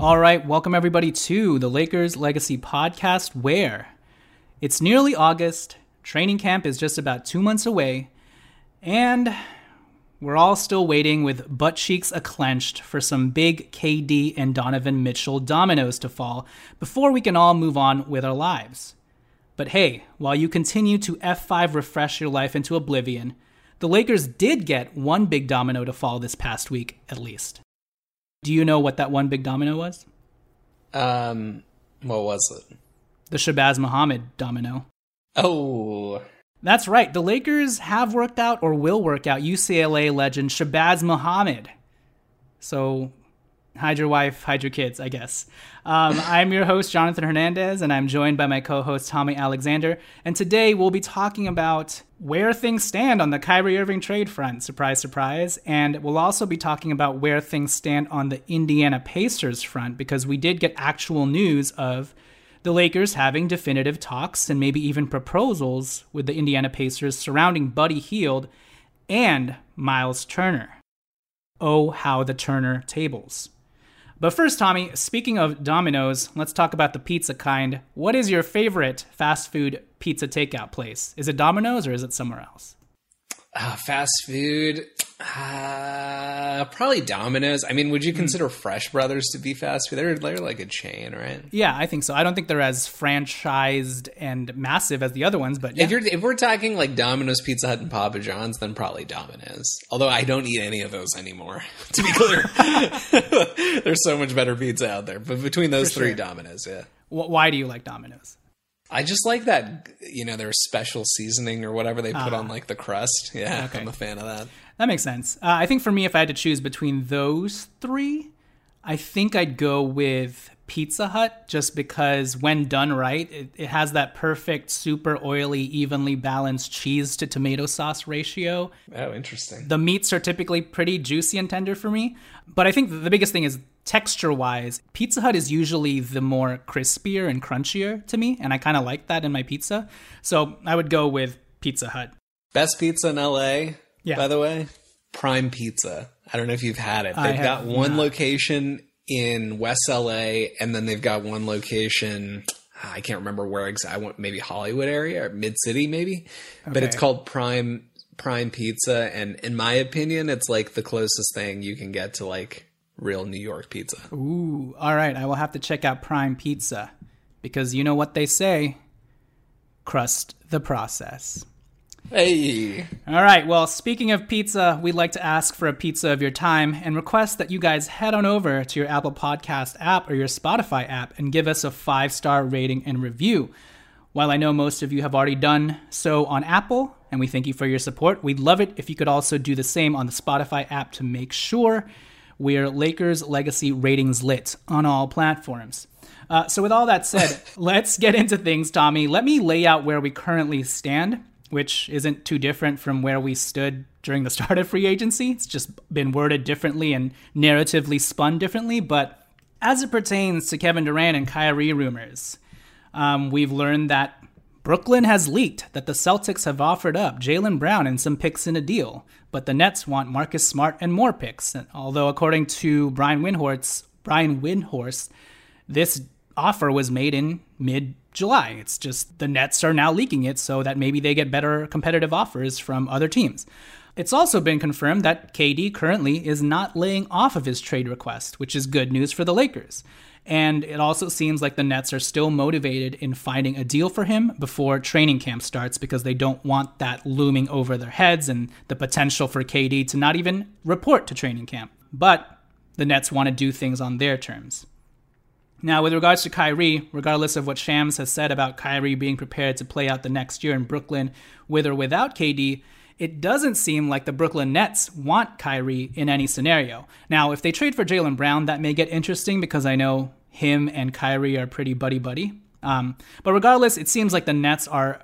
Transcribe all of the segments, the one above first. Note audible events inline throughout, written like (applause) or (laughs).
All right, welcome everybody to the Lakers Legacy Podcast, where it's nearly August, training camp is just about two months away, and we're all still waiting with butt cheeks clenched for some big KD and Donovan Mitchell dominoes to fall before we can all move on with our lives. But hey, while you continue to F5 refresh your life into oblivion, the Lakers did get one big domino to fall this past week, at least. Do you know what that one big domino was? Um, what was it? The Shabazz Muhammad domino. Oh, That's right. The Lakers have worked out or will work out UCLA legend Shabazz Muhammad. So hide your wife, hide your kids, I guess. Um, I'm your host, Jonathan Hernandez, and I'm joined by my co host, Tommy Alexander. And today we'll be talking about where things stand on the Kyrie Irving trade front. Surprise, surprise. And we'll also be talking about where things stand on the Indiana Pacers front because we did get actual news of the Lakers having definitive talks and maybe even proposals with the Indiana Pacers surrounding Buddy Hield and Myles Turner. Oh, how the Turner tables. But first, Tommy, speaking of Domino's, let's talk about the pizza kind. What is your favorite fast food pizza takeout place? Is it Domino's or is it somewhere else? uh, fast food. Uh, probably Domino's. I mean, would you consider Fresh Brothers to be fast food? They're they're like a chain, right? Yeah, I think so. I don't think they're as franchised and massive as the other ones, but yeah. If you're if we're talking like Domino's, Pizza Hut, and Papa John's, then probably Domino's. Although I don't eat any of those anymore. (laughs) To be clear, (laughs) there's so much better pizza out there. But between those For three, sure. Domino's, yeah. Wh- why do you like Domino's? I just like that, you know, their special seasoning or whatever they put on like the crust. Yeah, Ah. Okay. I'm a fan of that. That makes sense. Uh, I think for me, if I had to choose between those three, I think I'd go with Pizza Hut just because when done right, it, it has that perfect, super oily, evenly balanced cheese to tomato sauce ratio. Oh, interesting. The meats are typically pretty juicy and tender for me. But I think the biggest thing is texture wise, Pizza Hut is usually the more crispier and crunchier to me. And I kind of like that in my pizza. So I would go with Pizza Hut. Best pizza in LA, Yeah. by the way, Prime Pizza. I don't know if you've had it. They've got one not. location in West LA, and then they've got one location. ah, I can't remember where exactly. I want maybe Hollywood area or Mid City, maybe. But it's called Prime Prime Pizza, and in my opinion, it's like the closest thing you can get to like real New York pizza. Ooh, all right. I will have to check out Prime Pizza because you know what they say crust the process. Hey, All right. Well, speaking of pizza, we'd like to ask for a pizza of your time and request that you guys head on over to your Apple Podcast app or your Spotify app and give us a five star rating and review. While I know most of you have already done so on Apple, and we thank you for your support, we'd love it if you could also do the same on the Spotify app to make sure we're Lakers Legacy ratings lit on all platforms. Uh, so, with all that said, (laughs) let's get into things, Tommy. Let me lay out where we currently stand, which isn't too different from where we stood during the start of free agency. It's just been worded differently and narratively spun differently. But as it pertains to Kevin Durant and Kyrie rumors, um, we've learned that Brooklyn has leaked that the Celtics have offered up Jaylen Brown and some picks in a deal, but the Nets want Marcus Smart and more picks. And although, according to Brian Windhorst, Brian Windhorst, this offer was made in mid July. It's just the Nets are now leaking it so that maybe they get better competitive offers from other teams. It's also been confirmed that KD currently is not laying off of his trade request, which is good news for the Lakers. And it also seems like the Nets are still motivated in finding a deal for him before training camp starts because they don't want that looming over their heads and the potential for KD to not even report to training camp. But the Nets want to do things on their terms. Now, with regards to Kyrie, regardless of what Shams has said about Kyrie being prepared to play out the next year in Brooklyn with or without KD, it doesn't seem like the Brooklyn Nets want Kyrie in any scenario. Now, if they trade for Jaylen Brown, that may get interesting because I know him and Kyrie are pretty buddy buddy. Um, but regardless, it seems like the Nets are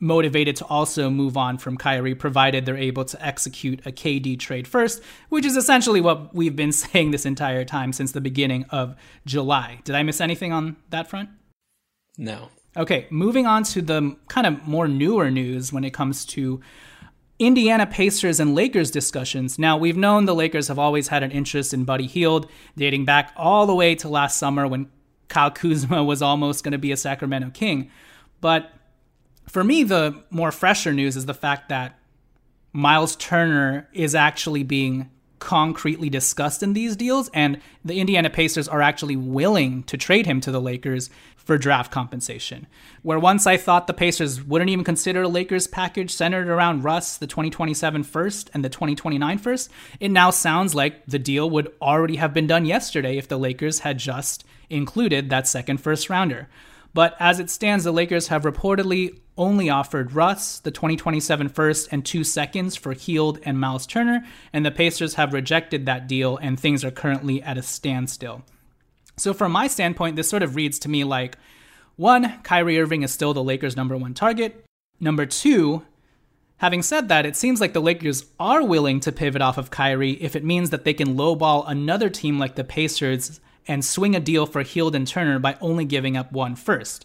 motivated to also move on from Kyrie, provided they're able to execute a KD trade first, which is essentially what we've been (laughs) saying this entire time since the beginning of July. Did I miss anything on that front? No. Okay, moving on to the kind of more newer news when it comes to Indiana Pacers and Lakers discussions. Now, we've known the Lakers have always had an interest in Buddy Hield, dating back all the way to last summer when Kyle Kuzma (laughs) was almost going to be a Sacramento King. But for me, the more fresher news is the fact that Myles Turner is actually being concretely discussed in these deals, and the Indiana Pacers are actually willing to trade him to the Lakers for draft compensation. Where once I thought the Pacers wouldn't even consider a Lakers package centered around Russ, the 2027 first and the 2029 first, it now sounds like the deal would already have been done yesterday if the Lakers had just included that second first rounder. But as it stands, the Lakers have reportedly only offered Russ the 2027 first and two seconds for Hield and Myles Turner, and the Pacers have rejected that deal, and things are currently at a standstill. So, from my standpoint, this sort of reads to me like one, Kyrie Irving is still the Lakers' number one target. Number two, having said that, it seems like the Lakers are willing to pivot off of Kyrie if it means that they can lowball another team like the Pacers and swing a deal for Hield and Turner by only giving up one first.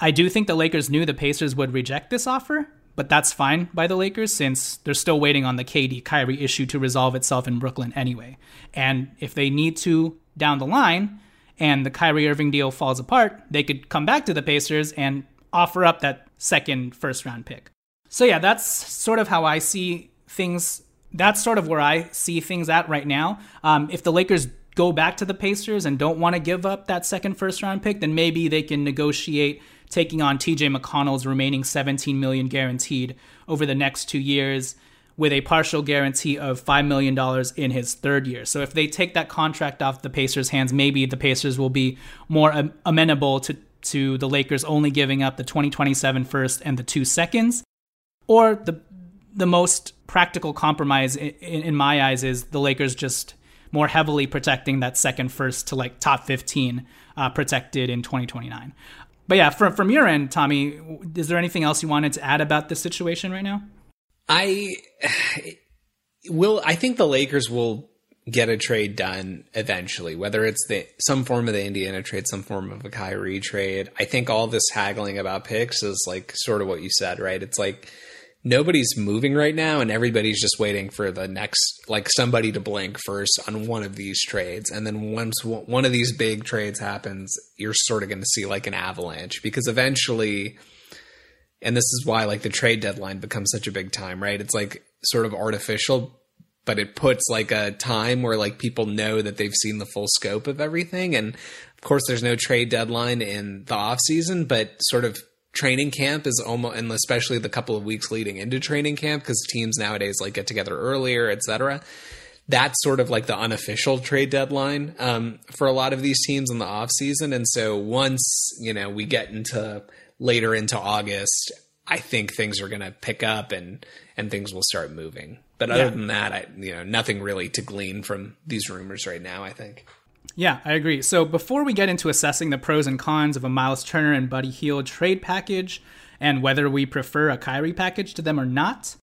I do think the Lakers knew the Pacers would reject this offer, but that's fine by the Lakers since they're still waiting on the KD Kyrie issue to resolve itself in Brooklyn anyway. And if they need to down the line and the Kyrie Irving deal falls apart, they could come back to the Pacers and offer up that second first round pick. So yeah, that's sort of how I see things. That's sort of where I see things at right now. Um, if the Lakers go back to the Pacers and don't want to give up that second first round pick, then maybe they can negotiate taking on TJ McConnell's remaining 17 million guaranteed over the next 2 years with a partial guarantee of $5 million in his third year. So if they take that contract off the Pacers' hands, maybe the Pacers will be more amenable to, to the Lakers only giving up the 2027 first and the two seconds. Or the, the most practical compromise in, in my eyes is the Lakers just more heavily protecting that second first to like top 15 uh, protected in 2029. But yeah, from from your end, Tommy, is there anything else you wanted to add about this situation right now? I will. I think the Lakers will get a trade done eventually, whether it's the some form of the Indiana trade, some form of a Kyrie trade. I think all this haggling about picks is like sort of what you said, right? It's like nobody's moving right now and everybody's just waiting for the next like somebody to blink first on one of these trades. And then once one of these big trades happens you're sort of going to see like an avalanche because eventually and this is why like the trade deadline becomes such a big time right? It's like sort of artificial but it puts like a time where like people know that they've seen the full scope of everything. And of course there's no trade deadline in the off season but sort of training camp is almost and especially the couple of weeks leading into training camp because teams nowadays like get together earlier etc that's sort of like the unofficial trade deadline um, for a lot of these teams in the off season. And so once you know we get into later into august i think things are going to pick up and and things will start moving. But other yeah. than that i you know nothing really to glean from these rumors right now i think yeah, I agree. So before we get into assessing the pros and cons of a Myles Turner and Buddy Hield trade package and whether we prefer a Kyrie package to them or not,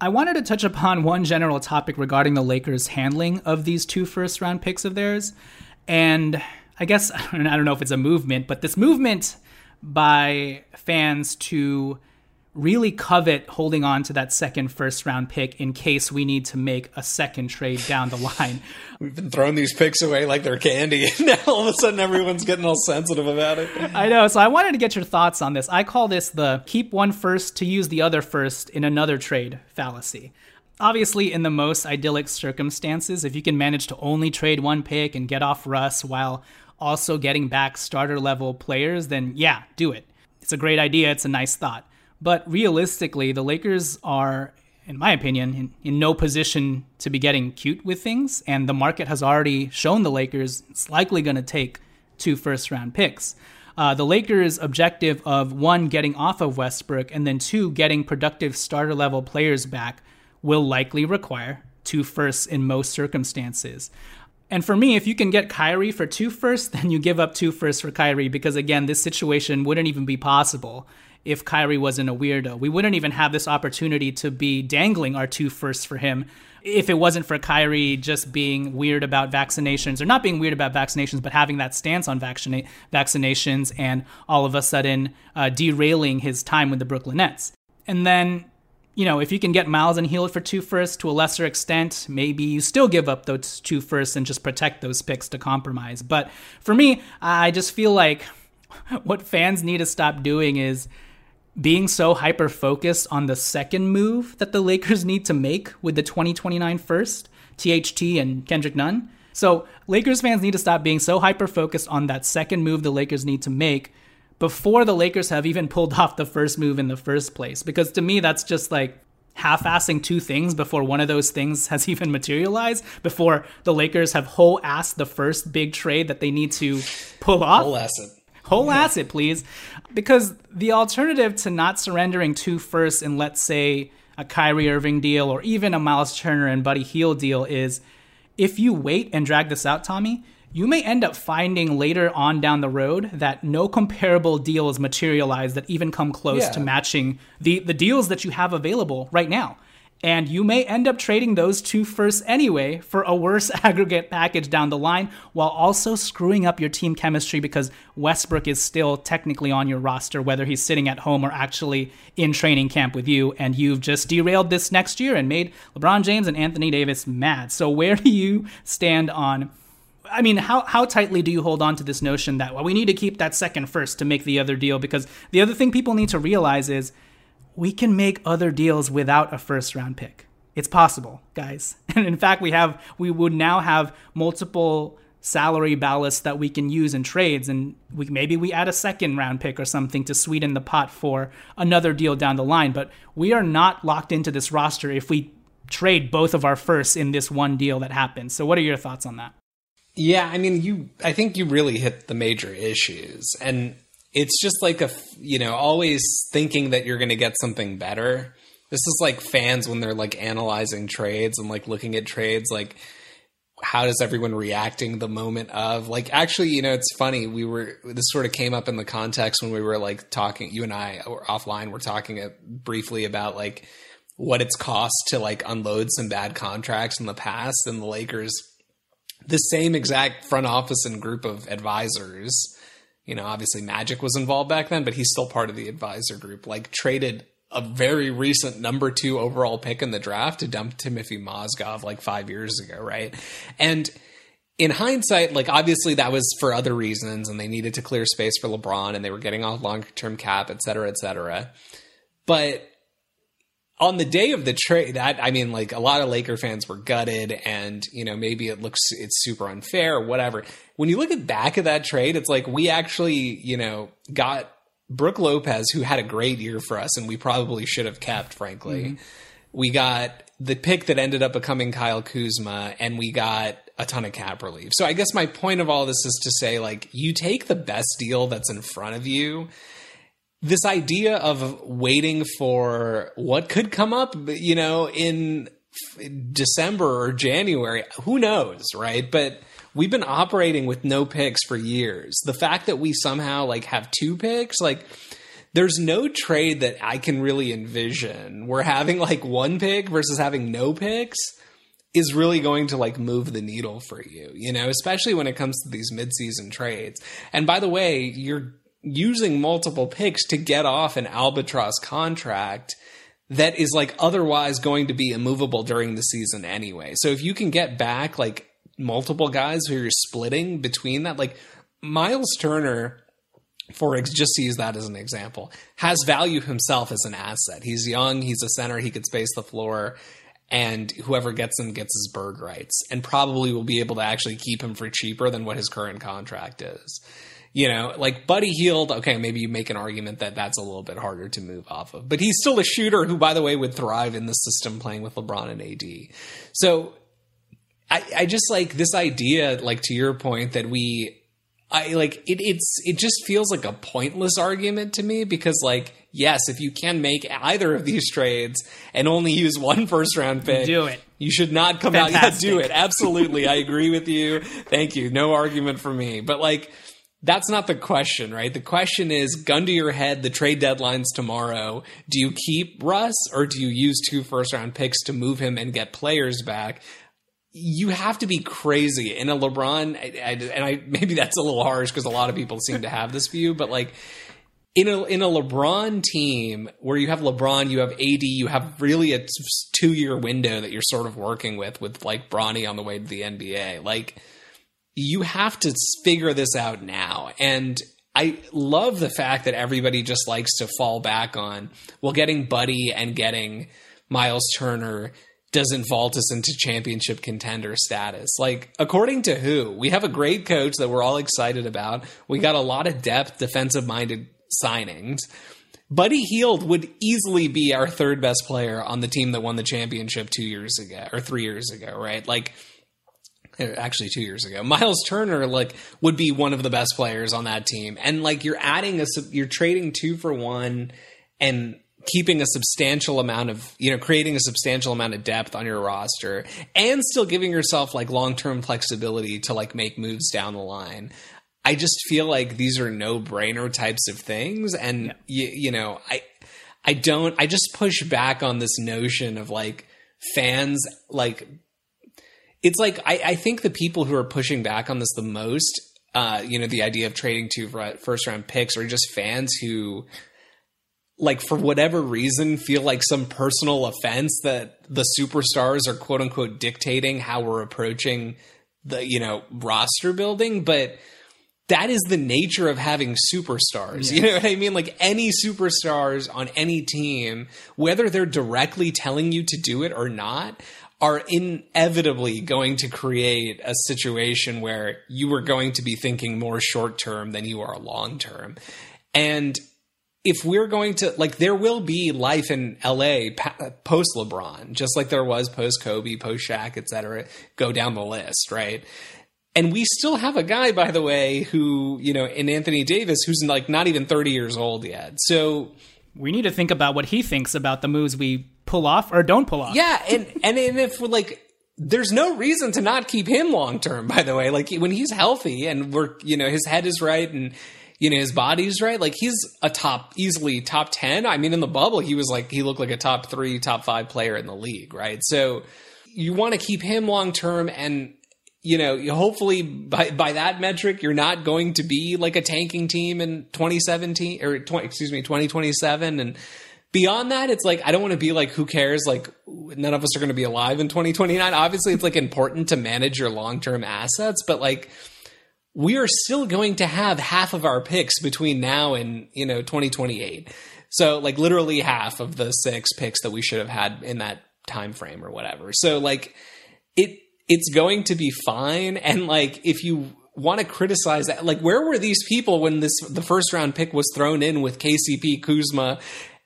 I wanted to touch upon (laughs) one general topic regarding the Lakers' handling of these two first round picks of theirs. And I guess, (laughs) I don't know if it's a movement, but this movement by fans to really covet holding on to that second first round pick in case we need to make a second trade down the line. (laughs) We've been throwing these picks away like they're candy. And now all of a sudden everyone's getting all sensitive about it. I know. So I wanted to get your thoughts on this. I call this the keep one first to use the other first in another trade fallacy. Obviously, in the most idyllic circumstances, if you can manage to only trade one pick and get off Russ while also getting back starter level players, then yeah, do it. It's a great idea. It's a nice thought. But realistically, the Lakers are, in my opinion, in, in, no position to be getting cute with things. And the market has already shown the Lakers it's likely going to take two first round picks. Uh, the Lakers' objective of one, getting off of Westbrook, and then two, getting productive starter level players back will likely require two firsts in most circumstances. And for me, if you can get Kyrie for two firsts, (laughs) then you give up two firsts for Kyrie because, again, this situation wouldn't even be possible if Kyrie wasn't a weirdo. We wouldn't even have this opportunity to be dangling our two firsts for him if it wasn't for Kyrie just being weird about vaccinations, or not being weird about vaccinations, but having that stance on vaccina- vaccinations and all of a sudden uh, derailing his time with the Brooklyn Nets. And then, you know, if you can get Myles and Hield for two firsts to a lesser extent, maybe you still give up those two firsts and just protect those picks to compromise. But for me, I just feel like (laughs) what fans need to stop doing is being so hyper focused on the second move that the Lakers need to make with the 2029 first, THT and Kendrick Nunn. So, Lakers fans need to stop being so hyper focused on that second move the Lakers need to make before the Lakers have even pulled (laughs) off the first move in the first place. Because to me, that's just like half assing two things before one of those things has (laughs) even materialized, before the Lakers have whole assed the first big trade that they need to pull off. Whole. Whole asset, please. Because the alternative to not surrendering two firsts in, let's say, a Kyrie Irving deal or even a Myles Turner and Buddy Hield deal is if you wait and drag this out, Tommy, you may end up finding later on down the road that no comparable deals materialize that even come close yeah. to matching the, the deals that you have available right now and you may end up trading those two firsts anyway for a worse (laughs) aggregate package down the line while also screwing up your team chemistry because Westbrook is still technically on your roster, whether he's sitting at home or actually in training camp with you, and you've just derailed this next year and made LeBron James and Anthony Davis mad. So, where do you stand on? I mean, how, how tightly do you hold on to this notion that, well, we need to keep that second first to make the other deal? Because the other thing people need to realize is we can make other deals without a first round pick. It's possible, guys. (laughs) And in fact, we have we would now have multiple salary ballasts that we can use in trades and we maybe we add a second round pick or something to sweeten the pot for another deal down the line, but we are not locked into this roster if we trade both of our firsts in this one deal that happens. So what are your thoughts on that? Yeah, I mean, you I think you really hit the major issues. And it's just like a you know always thinking that you're going to get something better. This is like fans when they're like analyzing trades and like looking at trades like how does everyone reacting the moment of like actually you know it's funny we were this sort of came up in the context when we were like talking you and i were offline we're talking briefly about like what it's cost to like unload some bad contracts in the past and the lakers the same exact front office and group of advisors you know, obviously Magic was involved back then, but he's still part of the advisor group. Like traded a very recent number two overall pick in the draft to dump Timothy Mozgov like five years ago, right? And in hindsight, like obviously that was for other reasons, and they needed to clear space for LeBron, and they were getting off long term cap, et cetera, et cetera. But on the day of the trade, that I mean, like a lot of Laker fans were gutted, and you know maybe it looks it's super unfair or whatever. When you look at back of that trade, it's like we actually you know got Brook Lopez, who had a great year for us, and we probably should have kept, frankly. Mm-hmm. We got the pick that ended up becoming Kyle Kuzma, and we got a ton of cap relief. So I guess my point of all this is to say, like, you take the best deal that's in front of you this idea of waiting for what could come up, you know, in December or January, who knows, right? But we've been operating with no picks for years. The fact that we somehow like have two picks, like there's no trade that I can really envision. We're having like one pick versus having no picks is really going to like move the needle for you, you know, especially when it comes to these midseason trades. And by the way, you're using multiple picks to get off an albatross contract that is like otherwise going to be immovable during the season anyway. So if you can get back like multiple guys who you're splitting between that, like Myles Turner, for just to use that as an example, has value himself as an asset. He's young, he's a center, he could space the floor, and whoever gets him gets his bird rights, and probably will be able to actually keep him for cheaper than what his current contract is. You know, like Buddy Hield, okay, maybe you make an argument that that's a little bit harder to move off of. But he's still a shooter who, by the way, would thrive in the system playing with LeBron and AD. So I, I just like this idea, like to your point, that we I like it. It's it just feels like a pointless argument to me because like yes, if you can make either of these trades and only use one first round pick, Do it. You should not come Fantastic. out. Yeah, do it. Absolutely, I agree with you. Thank you. No argument for me. But like. That's not the question, right? The question is gun to your head, the trade deadline's tomorrow. Do you keep Russ or do you use two first round picks to move him and get players back? you have to be crazy in a LeBron, I, I, and I maybe that's a little harsh because a lot of people seem to have this view, but like in a in a LeBron team where you have LeBron, you have AD, you have really a two year window that you're sort of working with with like Bronny on the way to the NBA. Like you have to figure this out now, and I love the fact that everybody just likes to fall back on well, getting Buddy and getting Myles Turner doesn't vault us into championship contender status. Like, according to who? We have a great coach that we're all excited about. We got a lot of depth, defensive minded signings. Buddy Hield would easily be our third best player on the team that won the championship two years ago or three years ago, right? Like, actually two years ago (laughs) myles turner like would be one of the best players on that team. And like you're adding a you're trading two for one and keeping a substantial amount of you know creating a substantial amount of depth on your roster and still giving yourself like long-term flexibility to like make moves down the line. I just feel like these are no-brainer types of things. And yeah. you, you know i i don't i just push back on this notion of like fans like it's like I, I think the people who are pushing back on this the most uh, you know the idea of trading two first round picks are just fans who like for whatever reason feel like some personal offense that the superstars are quote unquote dictating how we're approaching the you know roster building but that is the nature of having superstars. Yes. You know what I mean? Like any superstars on any team, whether they're directly telling you to do it or not, are inevitably going to create a situation where you are going to be thinking more short term than you are long term. And if we're going to like there will be life in LA post LeBron, just like there was post Kobe, post Shaq, etc. Go down the list, right? And we still have a guy, by the way, who you know, in Anthony Davis, who's like not even thirty years old yet. So we need to think about what he thinks about the moves we pull off or don't pull off. Yeah, and and, if like there's no reason to not keep him long term by the way. Like when he's healthy and we're you know his head is right and you know his body's right like he's a top easily top 10 i mean in the bubble he was like he looked like a top 3 top 5 player in the league right? So you want to keep him long term and you know hopefully by by that metric you're not going to be like a tanking team in 2017 or 20, excuse me 2027 and beyond that it's like i don't want to be like who cares? Like none of us are going to be alive in 2029 obviously it's like important to manage your long-term assets but like we are still going to have half of our picks between now and you know 2028 so like literally half of the six picks that we should have had in that time frame or whatever. So like it it's going to be fine. And like if you want to criticize that like where were these people when this the first round pick was thrown in with KCP Kuzma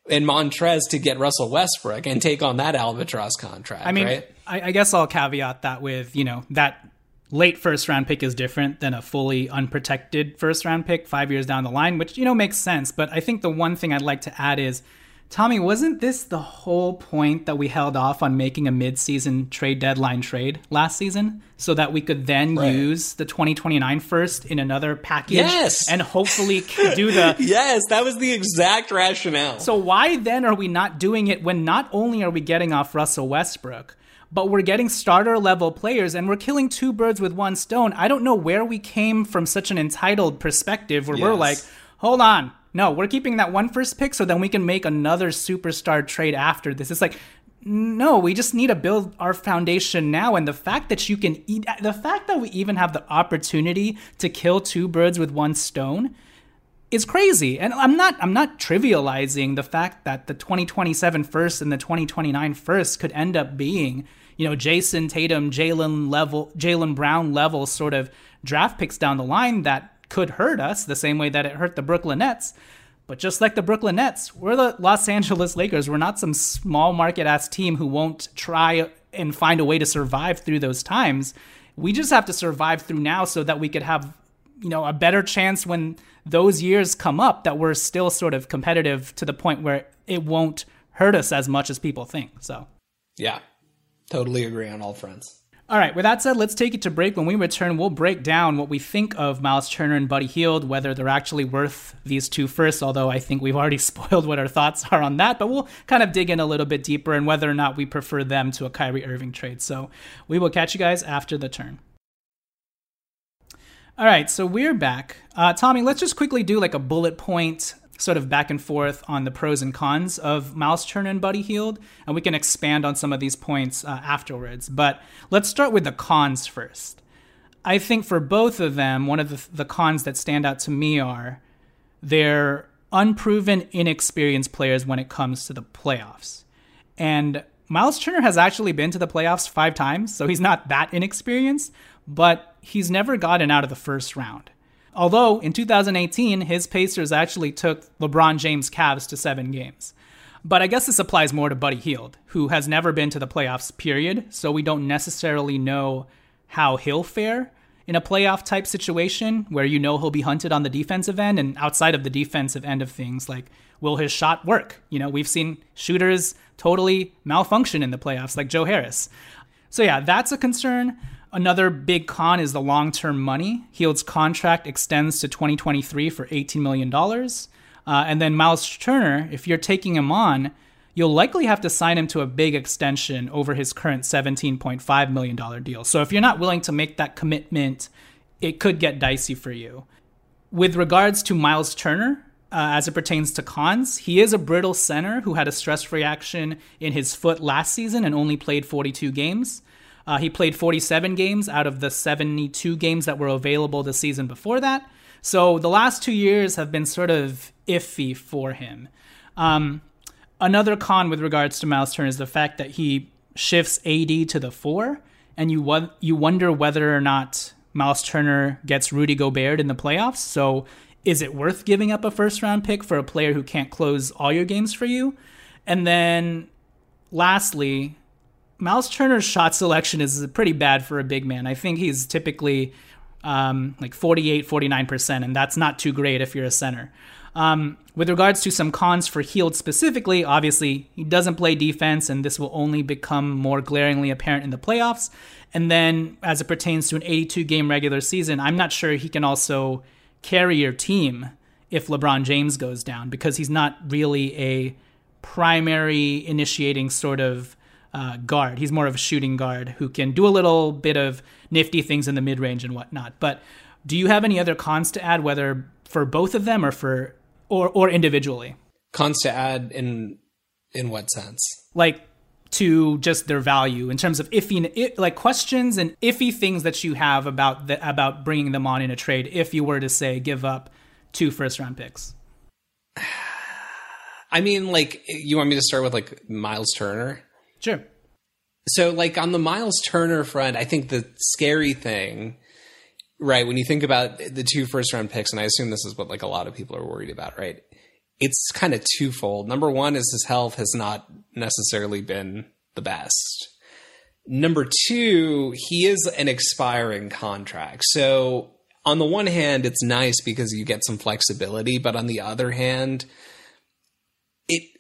and Montrez to get Russell Westbrook and take on that albatross contract. I mean, right? I, I, guess I'll caveat that with you know that late first round pick is different than a fully unprotected first round pick five years down the line, which you know makes sense. But I think the one thing I'd like to add is. Tommy, wasn't this the whole point that we held off on making a mid-season trade deadline trade last season so that we could then right. use the 2029 first in another package yes. and hopefully (laughs) do the (laughs) Yes, that was the exact rationale. So why then are we not doing it when not only are we getting off Russell Westbrook, but we're getting starter level players and we're killing two birds with one stone. I don't know where we came from such an entitled perspective where yes. we're like, hold on, no, we're keeping that one first pick so then we can make another superstar trade after this. It's like, no, we just need to build our foundation now. And the fact that you can eat, the fact that we even have the opportunity to kill two birds with one stone is crazy. And I'm not I'm not trivializing the fact that the 2027 first and the 2029 first could end up being you know, Jayson Tatum, Jaylen level, Jaylen Brown level sort of draft picks down the line that could hurt us the same way that it hurt the Brooklyn Nets. But just like the Brooklyn Nets, we're the Los Angeles Lakers. We're not some small market ass team who won't try and find a way to survive through those times. We just have to survive through now so that we could have you know, a better chance when those years come up that we're still sort of competitive to the point where it won't hurt us as much as people think. So, yeah, totally agree on all fronts. All right, with that said, let's take it to break. When we return, we'll break down what we think of Myles Turner and Buddy Hield, whether they're actually worth these two first, although I think we've already (laughs) spoiled what our thoughts are on that, but we'll kind of dig in a little bit deeper and whether or not we prefer them to a Kyrie Irving trade. So we will catch you guys after the turn. All right, so we're back. Uh, Tommy, let's just quickly do like a bullet point sort of back and forth on the pros and cons of Myles Turner and Buddy Hield, and we can expand on some of these points uh, afterwards. But let's start with the cons first. I think for both of them, one of the, the cons that stand out to me are they're unproven, inexperienced players when it comes to the playoffs. And Myles Turner has actually been to the playoffs five times, so he's not that inexperienced, but he's never gotten out of the first round. Although in 2018, his Pacers actually took LeBron James Cavs to seven games. But I guess this applies more to Buddy Hield, who has never been to the playoffs, period. So we don't necessarily know how he'll fare in a playoff type situation where you know he'll be hunted on the defensive end and outside of the defensive end of things, like will his shot work? You know, we've seen shooters totally malfunction in the playoffs, like Joe Harris. So yeah, that's a concern. Another big con is the long term money. Hield's contract extends to 2023 for $18 million. Uh, and then Myles Turner, if you're taking him on, you'll likely have to sign him to a big extension over his current $17.5 million deal. So if you're not willing to make that commitment, it could get dicey for you. With regards to Myles Turner, uh, as it pertains to cons, he is a brittle center who had a stress reaction in his foot last season and only played 42 games. Uh, he played 47 games out of the 72 games that were available the season before that. So the last two years have been sort of iffy for him. Um, another con with regards to Myles Turner is the fact that he shifts AD to the four, and you wo- you wonder whether or not Myles Turner gets Rudy Gobert in the playoffs. So is it worth giving up a first round pick for a player who can't close all your games for you? And then lastly, Myles Turner's shot selection is pretty bad for a big man. I think he's typically um, like 48, 49%, and that's not too great if you're a center. Um, with regards to some cons for Hield specifically, obviously he doesn't play defense, and this will only become more glaringly apparent in the playoffs. And then, as it pertains to an 82 game regular season, I'm not sure he can also carry your team if LeBron James goes down because he's not really a primary initiating sort of uh, guard. He's more of a shooting guard who can do a little bit of nifty things in the mid range and whatnot. But do you have any other cons to add, whether for both of them or for or or individually? Cons to add in in what sense? Like to just their value in terms of iffy like questions and iffy things that you have about the, about bringing them on in a trade if you were to say give up two first round picks (sighs) i mean like you want me to start with like myles turner Sure. So, like on the Myles Turner front, I think the scary thing, right, when you think about the two first round picks, and I assume this is what like a lot of people are worried about, right? It's kind of twofold. Number one is his health has not necessarily been the best. Number two, he is an expiring contract. So, on the one hand, it's nice because you get some flexibility, but on the other hand,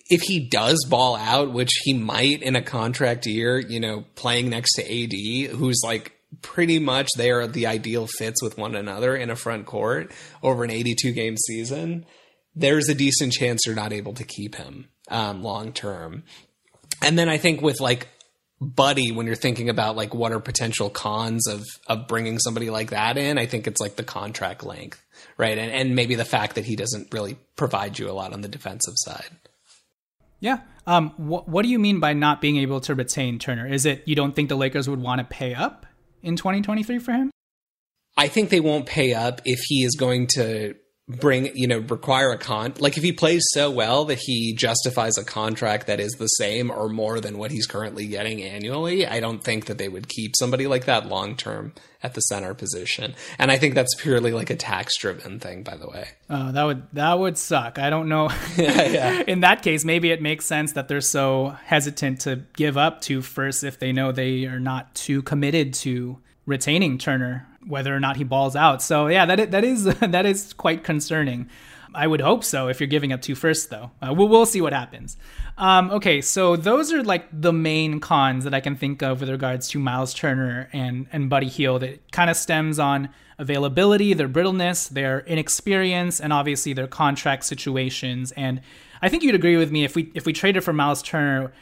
if he does ball out, which he might in a contract year, you know, playing next to AD, who's like pretty much they are the ideal fits with one another in a front court over an 82 game season, there's a decent chance you're not able to keep him um, long term. And then I think with like Buddy, when you're thinking about like what are potential cons of of bringing somebody like that in, I think it's like the contract length, right? And and maybe the fact that he doesn't really provide you a lot on the defensive side. Yeah. Um, wh- what do you mean by not being able to retain Turner? Is it you don't think the Lakers would want to pay up in 2023 for him? I think they won't pay up if he is going to bring you know require a con like if he plays so well that he justifies a contract that is the same or more than what he's currently getting annually i don't think that they would keep somebody like that long term at the center position. And i think that's purely like a tax driven thing by the way. Uh, that would that would suck. I don't know. (laughs) Yeah, yeah. (laughs) in that case maybe it makes sense that they're so hesitant to give up to first if they know they are not too committed to retaining turner whether or not he balls out. So yeah, that that is (laughs) that is quite concerning. I would hope so if you're giving up two firsts, though. Uh, we'll, we'll see what happens. Um, okay, so those are like the main cons that I can think of with regards to Myles Turner and, and Buddy Hield. that kind of stems on availability, their brittleness, their inexperience, and obviously their contract situations. And I think you'd agree with me if we if we traded for Myles Turner,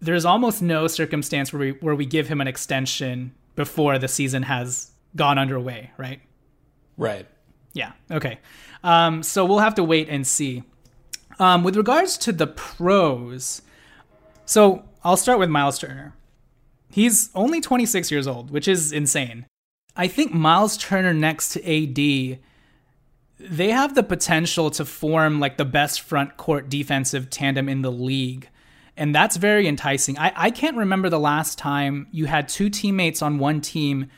there's almost no circumstance where we where we give him an extension before the season has gone underway, right? Right. Yeah. Okay. Um, so we'll have to wait and see. Um, with regards to the pros, so I'll start with Myles Turner. He's only 26 years old, which is insane. I think Myles Turner next to AD, they have the potential to form like the best front court defensive tandem in the league. And that's very enticing. I, I can't remember the last time you had two teammates on one team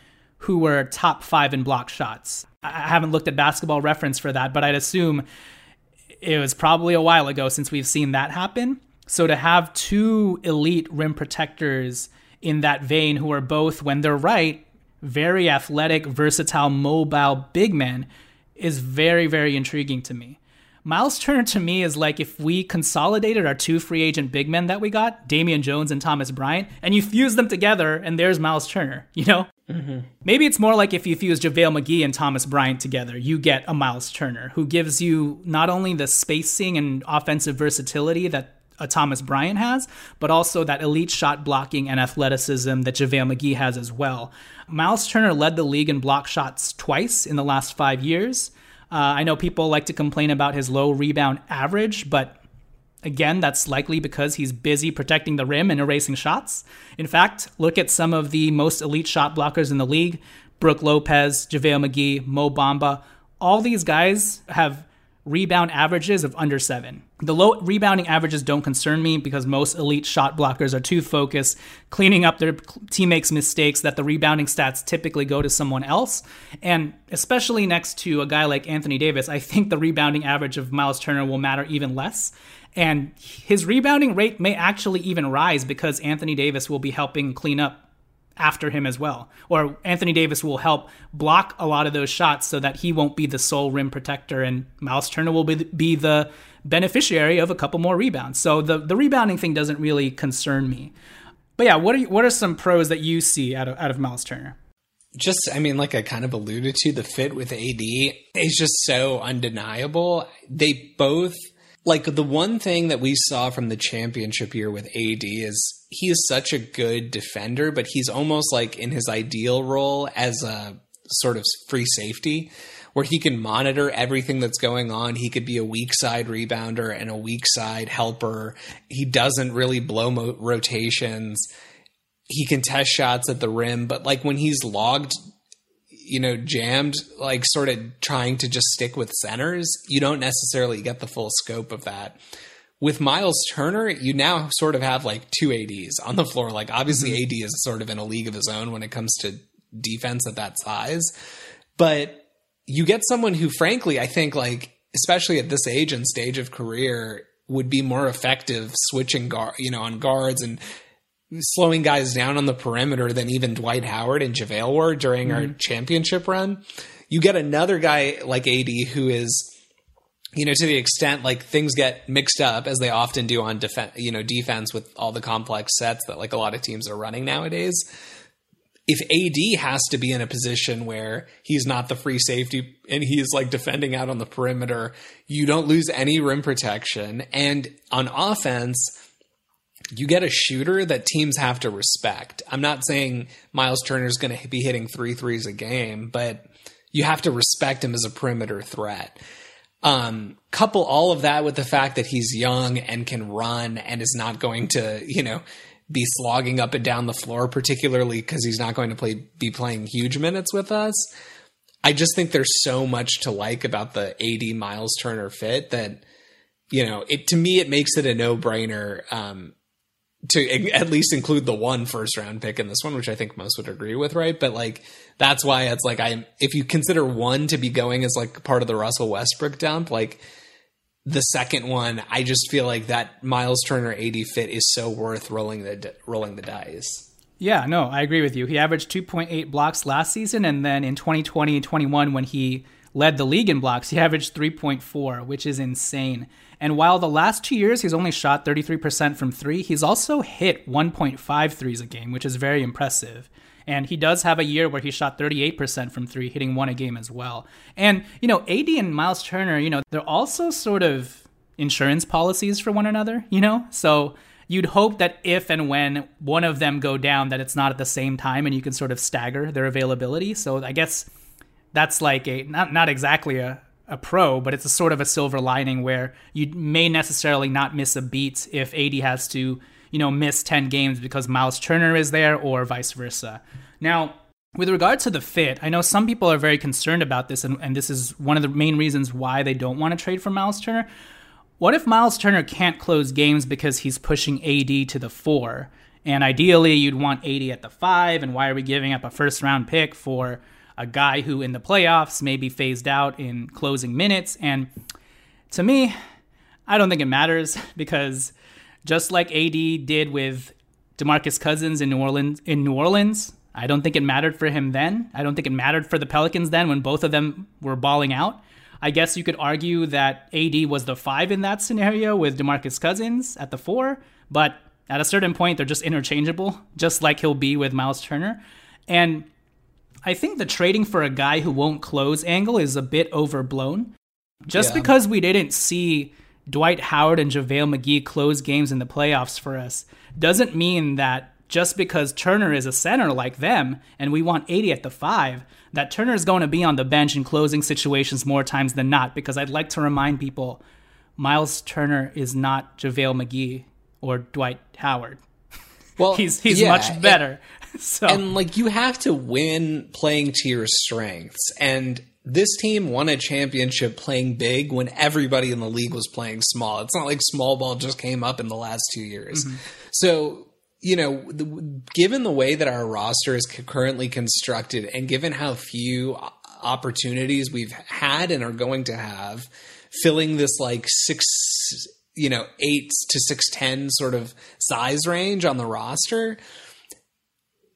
who were top five in block shots. I haven't looked at basketball reference for that, but I'd assume it was probably a while ago since we've seen that happen. So to have two elite rim protectors in that vein who are both, when they're right, very athletic, versatile, mobile big men is very, very intriguing to me. Myles Turner to me is like if we consolidated our two free agent big men that we got, Damian Jones and Thomas Bryant, and you fuse them together, and there's Myles Turner, (laughs) you know? Mm-hmm. Maybe it's more like if you fuse JaVale McGee and Thomas Bryant together, you get a Myles Turner who gives you not only the spacing and offensive versatility that a Thomas Bryant has, but also that elite shot blocking and athleticism that JaVale McGee has as well. Myles Turner led the league in block shots twice in the last five years. Uh, I know people like to complain about his low rebound average, but again, that's likely because he's busy protecting the rim and erasing shots. In fact, look at some of the most elite shot blockers in the league Brook Lopez, JaVale McGee, Mo Bamba. All these guys have rebound averages of under seven. The low rebounding averages don't concern me because most elite shot blockers are too focused, cleaning up their teammates' mistakes that the rebounding stats typically go to someone else. And especially next to a guy like Anthony Davis, I think the rebounding average of Myles Turner will matter even less. And his rebounding rate may actually even rise because Anthony Davis will be helping clean up after him as well. Or Anthony Davis will help block a lot of those shots so that he won't be the sole rim protector and Myles Turner will be, be the beneficiary of a couple more rebounds. So the, the rebounding thing doesn't really concern me. But yeah, what are what are some pros that you see out of out of Myles Turner? Just, I mean, like I kind of alluded to, the fit with AD is just so undeniable. They both like the one thing that we saw from the championship year with AD is he is such a good defender, but he's almost like in his ideal role as a sort of free safety where he can monitor everything that's going on. He could be a weak side rebounder and a weak side helper. He doesn't really blow mo- rotations. He can test shots at the rim, but like when he's logged you know, jammed, like sort of trying to just stick with centers, you don't necessarily get the full scope of that. With Myles Turner, you now sort of have like two ADs on the floor. Like, obviously, mm-hmm. AD is sort of in a league of his own when it comes to defense at that size. But you get someone who, frankly, I think, like, especially at this age and stage of career, would be more effective switching guard, you know, on guards and slowing guys down on the perimeter than even Dwight Howard and JaVale were during mm-hmm. our championship run. You get another guy like AD who is, you know, to the extent like things get mixed up as they often do on defense, you know, defense with all the complex sets that like a lot of teams are running nowadays. If AD has to be in a position where he's not the free safety and he's like defending out on the perimeter, you don't lose any rim protection. And on offense, you get a shooter that teams have to respect. I'm not saying Myles Turner is going to be hitting three threes a game, but you have to respect him as a perimeter threat. Um, couple all of that with the fact that he's young and can run and is not going to, you know, be slogging up and down the floor, particularly because he's not going to play be playing huge minutes with us. I just think there's so much to like about the AD Myles Turner fit that, you know, it to me it makes it a no brainer. Um, to at least include the one first round pick in this one, which I think most would agree with, right? But like that's why it's like I if you consider one to be going as like part of the Russell Westbrook dump, like the second one, I just feel like that Myles Turner AD fit is so worth rolling the rolling the dice. Yeah, no, I agree with you. He averaged 2.8 blocks last season, and then in 2020 and 21, when he led the league in blocks, he averaged 3.4, which is insane. And while the last two years he's only shot 33% from three, he's also hit 1.5 threes a game, which is very impressive. And he does have a year where he shot 38% from three, hitting one a game as well. And, you know, AD and Myles Turner, you know, they're also sort of insurance policies for one another, you know? So you'd hope that if and when one of them go down, that it's not at the same time and you can sort of stagger their availability. So I guess that's like a, not, not exactly a, a pro, but it's a sort of a silver lining where you may necessarily not miss a beat if AD has to you know, miss 10 games because Myles Turner is there or vice versa. Now, with regard to the fit, I know some people are very concerned about this, and, and this is one of the main reasons why they don't want to trade for Myles Turner. What if Myles Turner can't close games because he's pushing AD to the four? And ideally, you'd want AD at the five, and why are we giving up a first round pick for a guy who in the playoffs may be phased out in closing minutes? And to me, I don't think it matters (laughs) because just like AD did with DeMarcus Cousins in New Orleans in New Orleans. I don't think it mattered for him then. I don't think it mattered for the Pelicans then when both of them were balling out. I guess you could argue that AD was the 5 in that scenario with DeMarcus Cousins at the 4, but at a certain point they're just interchangeable, just like he'll be with Myles Turner. And I think the trading for a guy who won't close angle is a bit overblown. Just yeah. because we didn't see Dwight Howard and JaVale McGee close games in the playoffs for us doesn't mean that just because Turner is a center like them and we want AD at the five, that Turner is going to be on the bench in closing situations more times than not. Because I'd like to remind people Myles Turner is not JaVale McGee or Dwight Howard. Well, (laughs) he's he's yeah, much better. And, (laughs) so and like you have to win playing to your strengths, and this team won a championship playing big when everybody in the league was playing small. It's not like small ball just came up in the last two years. Mm-hmm. So, you know, the, given the way that our roster is currently constructed and given how few opportunities we've had and are going to have, filling this like six, you know, eight to six ten sort of size range on the roster,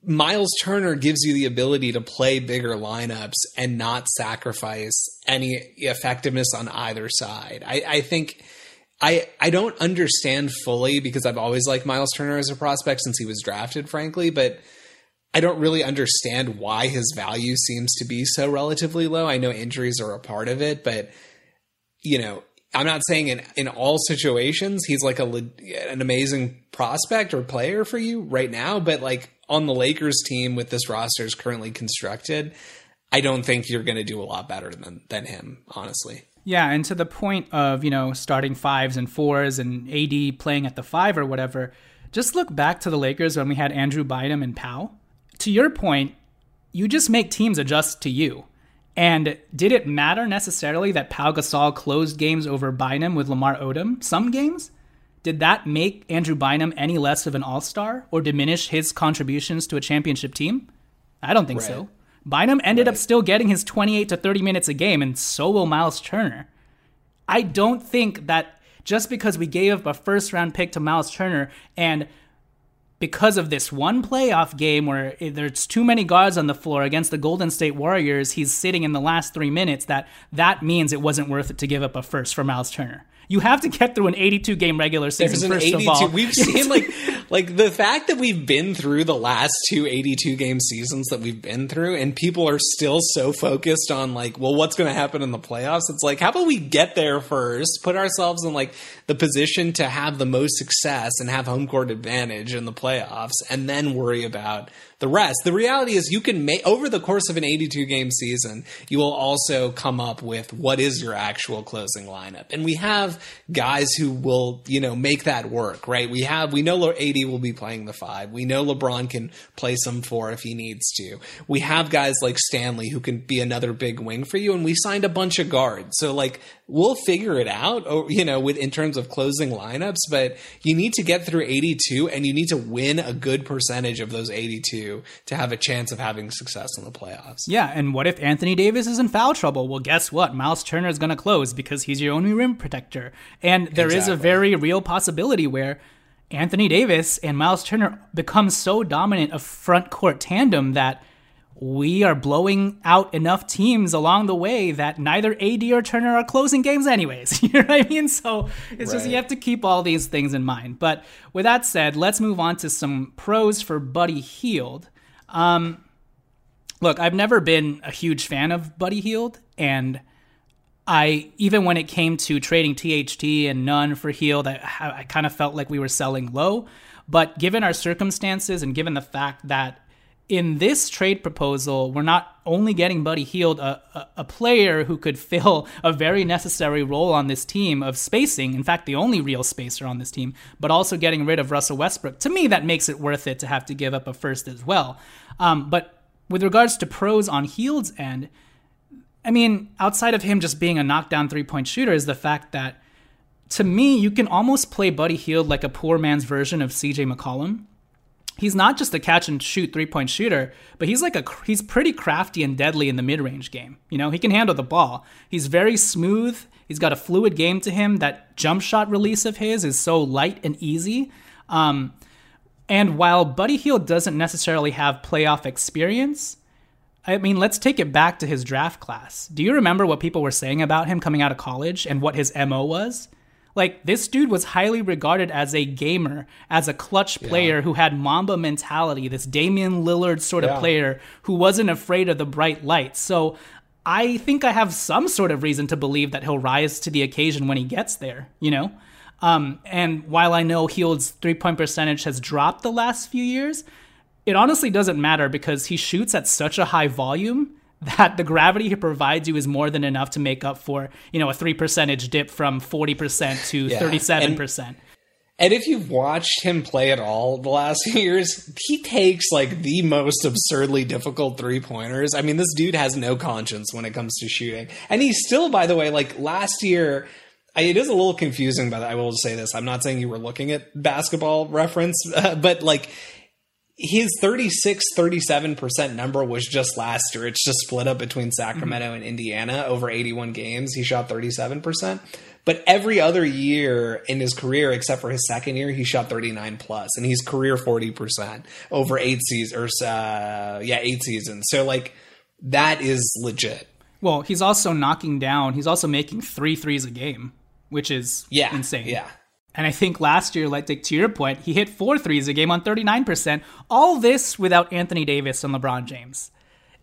Myles Turner gives you the ability to play bigger lineups and not sacrifice any effectiveness on either side. I, I think I I don't understand fully because I've always liked Myles Turner as a prospect since he was drafted, frankly, but I don't really understand why his value seems to be so relatively low. I know injuries are a part of it, but you know, I'm not saying in in all situations he's like a an amazing prospect or player for you right now, but like on the Lakers team with this roster is currently constructed, I don't think you're going to do a lot better than than him, honestly. Yeah, and to the point of, you know, starting fives and fours and AD playing at the five or whatever, just look back to the Lakers when we had Andrew Bynum and Pau. To your point, you just make teams adjust to you. And did it matter necessarily that Pau Gasol closed games over Bynum with Lamar Odom? Some games? Did that make Andrew Bynum any less of an all star or diminish his contributions to a championship team? I don't think right. so. Bynum ended right. up still getting his 28 to 30 minutes a game, and so will Myles Turner. I don't think that just because we gave up a first round pick to Myles Turner and because of this one playoff game where there's too many guards on the floor against the Golden State Warriors, he's sitting in the last three minutes, that that means it wasn't worth it to give up a first for Myles Turner. You have to get through an 82 game regular season. There's an 82. We've (laughs) seen like like the fact that we've been through the last two 82 game seasons that we've been through, and people are still so focused on like, well, what's going to happen in the playoffs? It's like, how about we get there first, put ourselves in like the position to have the most success and have home court advantage in the playoffs, and then worry about the rest. The reality is you can make over the course of an 82 game season, you will also come up with what is your actual closing lineup. And we have guys who will, you know, make that work, right? We have, we know AD will be playing the five. We know LeBron can play some four if he needs to. We have guys like Stanley who can be another big wing for you. And we signed a bunch of guards. So like we'll figure it out, oh, you know, with in terms of closing lineups, but you need to get through 82 and you need to win a good percentage of those 82 to have a chance of having success in the playoffs. Yeah. And what if Anthony Davis is in foul trouble? Well, guess what? Myles Turner is going to close because he's your only rim protector. And there exactly. is a very real possibility where Anthony Davis and Myles Turner become so dominant a front court tandem that we are blowing out enough teams along the way that neither AD or Turner are closing games anyways. (laughs) you know what I mean? So it's right. just you have to keep all these things in mind. But with that said, let's move on to some pros for Buddy Hield. Um, look, I've never been a huge fan of Buddy Hield, and I even when it came to trading THT and Nunn for Hield, I, I kind of felt like we were selling low. But given our circumstances and given the fact that in this trade proposal, we're not only getting Buddy Hield, a, a, a, player who could (laughs) fill a very necessary role on this team of spacing, in fact, the only real spacer on this team, but also getting rid of Russell Westbrook. To me, that makes it worth it to have to give up a first as well. Um, but with regards to pros on Hield's end, I mean, outside of him just being a knockdown three point shooter, is the fact that to me, you can almost play Buddy Hield like a poor man's version of CJ McCollum he's not just a catch and shoot three point shooter, but he's like a he's pretty crafty and deadly in the mid range game. You know, he can handle the ball. He's very smooth. He's got a fluid game to him. That jump shot release of his is so light and easy. Um, and while Buddy Hield doesn't necessarily have playoff experience, I mean, let's take it back to his draft class. Do you remember what people were saying about him coming out of college and what his MO was? Like this dude was highly regarded as a gamer, as a clutch player yeah. who had Mamba mentality, this Damian Lillard sort of yeah. player who wasn't afraid of the bright lights. So I think I have some sort of reason to believe that he'll rise to the occasion when he gets there, you know? Um, and while I know Hield's three point percentage has dropped the last few years, it honestly doesn't matter because he shoots at such a high volume that the gravity he provides you is more than enough to make up for, you know, a three percentage dip from 40% to yeah. 37%. And, and if you've watched him play at all the last (laughs) few years, he takes like the most absurdly difficult three pointers. I mean, this dude has no conscience when it comes to shooting. And he's still, by the way, like last year, it is a little confusing, but I will say this. I'm not saying you were looking at basketball reference, uh, (laughs) but like his 36 37% number was just last year. It's just split up between Sacramento mm-hmm. and Indiana over 81 games. He shot 37%. But every other year in his career, except for his second year, he shot 39 plus, and he's career 40% over eight seasons, or uh, yeah, eight seasons. So like that is legit. Well, he's also knocking down. He's also making three threes a game, which is yeah, insane. Yeah, and I think last year, like Dick, to your point, he hit four threes a game on 39%. All this without Anthony Davis and LeBron James.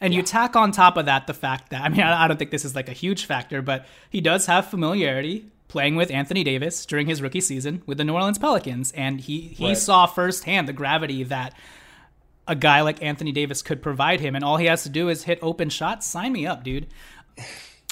And yeah. you tack on top of that the fact that, I mean, I don't think this is like a huge factor, but he does have familiarity playing with Anthony Davis during his rookie season with the New Orleans Pelicans. And he, he right. saw firsthand the gravity that a guy like Anthony Davis could provide him. And all he has to do is hit open shots. Sign me up, dude.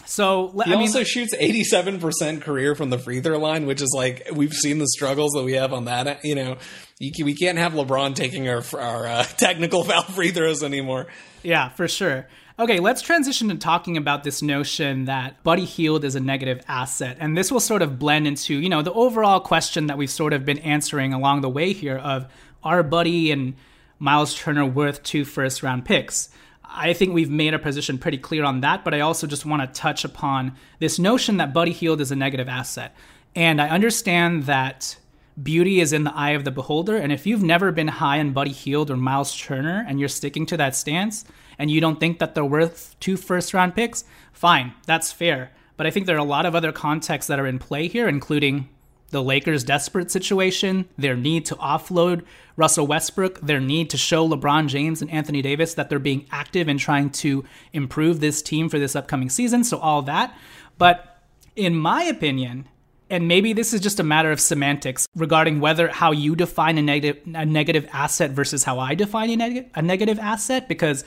So he I mean, also shoots eighty seven percent career from the free throw line, which is like we've seen the struggles that we have on that. You know, you, we can't have LeBron taking our our uh, (laughs) technical foul free throws anymore. Yeah, for sure. Okay, let's transition to talking about this notion that Buddy Hield is a negative asset. And this will sort of blend into, you know, the overall question that we've sort of been answering along the way here of are Buddy and Myles Turner worth two first round picks? I think we've made our position pretty clear on that, but I also just want to touch upon this notion that Buddy Hield is a negative asset. And I understand that beauty is in the eye of the beholder. And if you've never been high on Buddy Hield or Myles Turner and you're sticking to that stance and you don't think that they're worth two first round picks, fine, that's fair. But I think there are a lot of other contexts that are in play here, including the Lakers' desperate situation, their need to offload Russell Westbrook, their need to show LeBron James and Anthony Davis that they're being active in trying to improve this team for this upcoming season. So, all that. But in my opinion, and maybe this is just a matter of semantics regarding whether how you define a negative a negative asset versus how I define a, neg- a negative asset because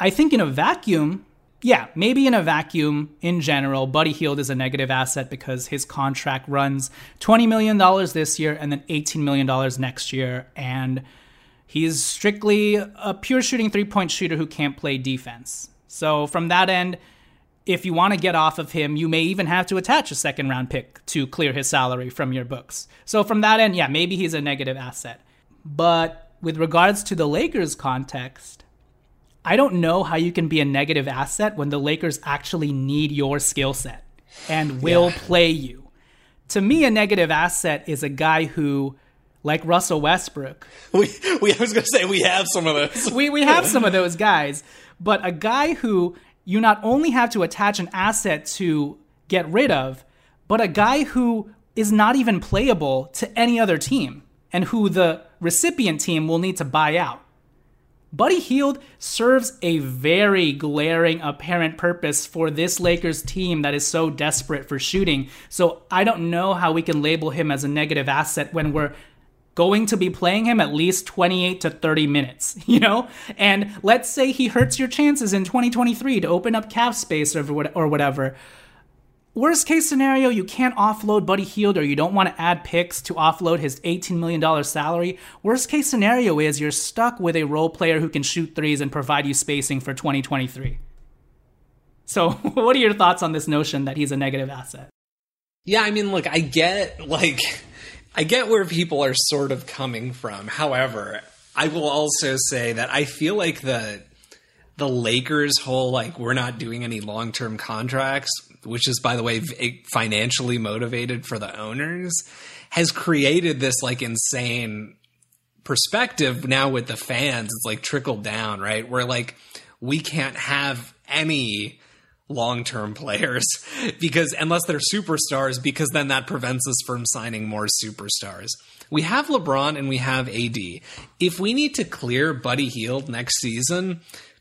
I think in a vacuum yeah, maybe in a vacuum in general, Buddy Hield is a negative asset because his contract runs $20 million this year and then $18 million next year. And he's strictly a pure shooting three point shooter who can't play defense. So, from that end, if you want to get off of him, you may even have to attach a second round pick to clear his salary from your books. So, from that end, yeah, maybe he's a negative asset. But with regards to the Lakers context, I don't know how you can be a negative asset when the Lakers actually need your skill set and will yeah. play you. To me, a negative asset is a guy who, like Russell Westbrook. We, we I was going to say we have some of those. we we have some of those guys, but a guy who you not only have to attach an asset to get rid of, but a guy who is not even playable to any other team and who the recipient team will need to buy out. Buddy Hield serves a very glaring apparent purpose for this Lakers team that is so desperate for shooting. So I don't know how we can label him as a negative asset when we're going to be playing him at least 28 to 30 minutes, (laughs) you know? And let's say he hurts your chances in 2023 to open up cap space or, or whatever. Worst case scenario, you can't offload Buddy Hield or you don't want to add picks to offload his $18 million salary. Worst case scenario is you're stuck with a role player who can shoot threes and provide you spacing for 2023. So, (laughs) what are your thoughts on this notion that he's a negative asset? Yeah, I mean, look, I get like I get where people are sort of coming from. However, I will also say that I feel like the the Lakers whole like we're not doing any long-term contracts, which is by the way financially motivated for the owners, has created this like insane perspective now with the fans. It's like trickled down, right? Where like we can't have any long term players (laughs) because unless they're superstars, because then that prevents us from signing more superstars. We have LeBron and we have AD. If we need to clear Buddy Hield next season,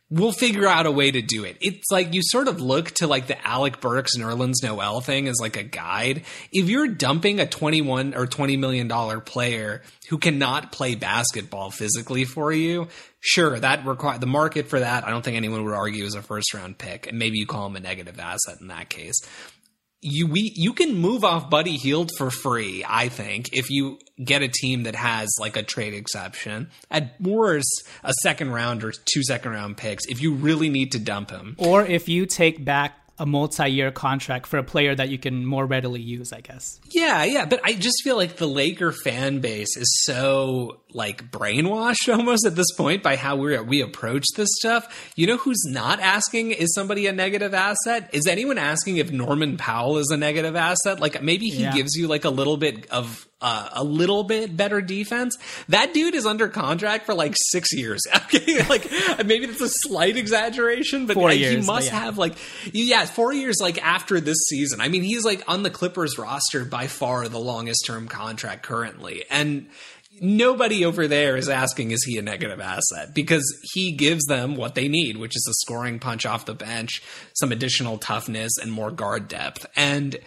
we'll figure out a way to do it. It's like you sort of look to like the Alec Burks Nerlens Noel thing as like a guide. If you're dumping a 21 or 20 million dollar player who cannot play basketball physically for you, sure, that require the market for that. I don't think anyone would argue is a first round pick, and maybe you call him a negative asset in that case you we you can move off Buddy Hield for free, I think, if you get a team that has like a trade exception. At worst, a second round or two second round picks if you really need to dump him. Or if you take back a multi-year contract for a player that you can more readily use, I guess. Yeah, yeah, but I just feel like the Laker fan base is so like brainwashed (laughs) almost at this point by how we we approach this stuff. You know who's not asking is somebody a negative asset? Is anyone asking if Norman Powell is a negative asset? Like maybe he yeah. gives you like a little bit of uh, a little bit better defense. That dude is under contract for like six years. (laughs) Okay, like maybe that's a slight exaggeration, but four he years, must yeah. have like yeah, four years like after this season. I mean, he's like on the Clippers roster by far the longest term contract currently, and nobody over there is asking is he a negative asset because he gives them what they need which is a scoring punch off the bench some additional toughness and more guard depth and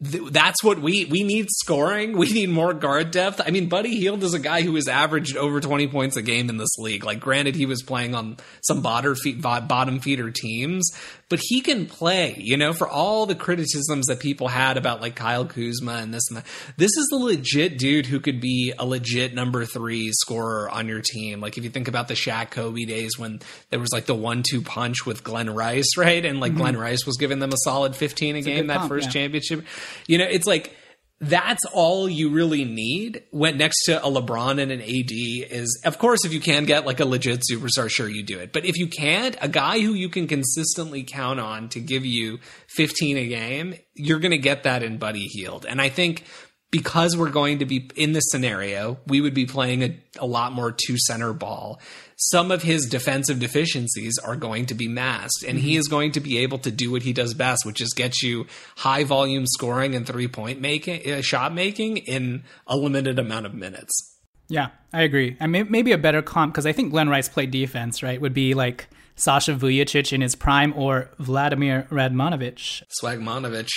that's what we we need scoring. (laughs) We need more guard depth. I mean, Buddy Hield is a guy who has averaged over 20 points a game in this league. Like, granted, he was playing on some bottom feeder teams, but he can play, you know, for all the criticisms that people had about like Kyle Kuzma and this and that. This is the legit dude who could be a legit number three scorer on your team. Like if you think about the Shaq Kobe days when there was like the one two punch with Glen Rice, (laughs) right? And like mm-hmm. Glen Rice was giving them a solid 15 a it's game a that first yeah. championship. You know, it's like that's all you really need when next to a LeBron and an AD is of course if you can get like a legit superstar sure you do it. But if you can't a guy who you can consistently count on to give you 15 a game you're going to get that in Buddy Hield and I think because we're going to be in this scenario we would be playing a, a lot more two center ball some of his defensive deficiencies are going to be masked and mm-hmm. he is going to be able to do what he does best which is get you high volume scoring and three point making uh, shot making in a limited amount of minutes. Yeah i agree. And maybe a better comp because i think Glen Rice played defense right would be like sasha Vujacic in his prime or vladimir radmanovic. Swagmanovich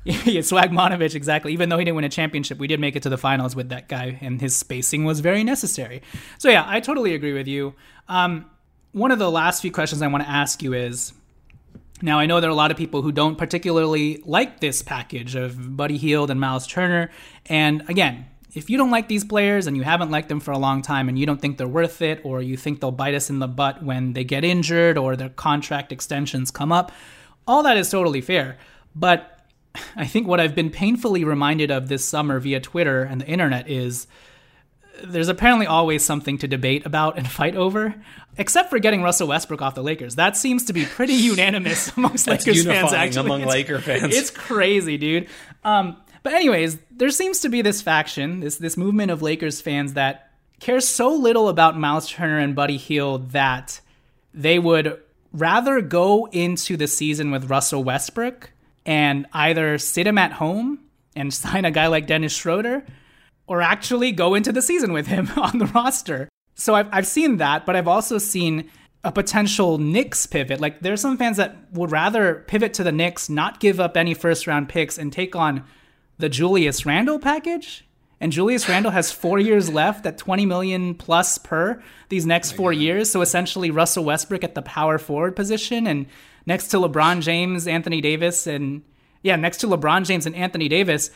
(laughs) yeah, Swagmanovich, exactly. Even though he didn't win a championship, we did make it to the finals with that guy, and his spacing was very necessary. So, yeah, I totally agree with you. Um, one of the last few questions I want to ask you is now, I know there are a lot of people who don't particularly like this package of Buddy Hield and Myles Turner. And again, if you don't like these players and you haven't liked them for a long time and you don't think they're worth it, or you think they'll bite us in the butt when they get injured or their contract extensions come up, all that is totally fair. But I think what I've been painfully reminded of this summer via Twitter and the internet is there's apparently always something to debate about and fight over, except for getting Russell Westbrook off the Lakers. That seems to be pretty (laughs) unanimous amongst Lakers fans. Actually, among it's, Laker fans, it's crazy, dude. Um, But anyways, there seems to be this faction, this this movement of Lakers fans that cares so little about Myles Turner and Buddy Hield that they would rather go into the season with Russell Westbrook and either sit him at home and (laughs) sign a guy like Dennis Schroeder or actually go into the season with him (laughs) on the roster. So I've, I've seen that, but I've also seen a potential Knicks pivot. Like there's some fans that would rather pivot to the Knicks, not give up any first round picks, and take on the Julius Randle package. And Julius Randle has four years left at 20 million plus per these next four years. So essentially, Russell Westbrook at the power forward position, and next to LeBron James, Anthony Davis, and yeah, next to LeBron James and Anthony Davis,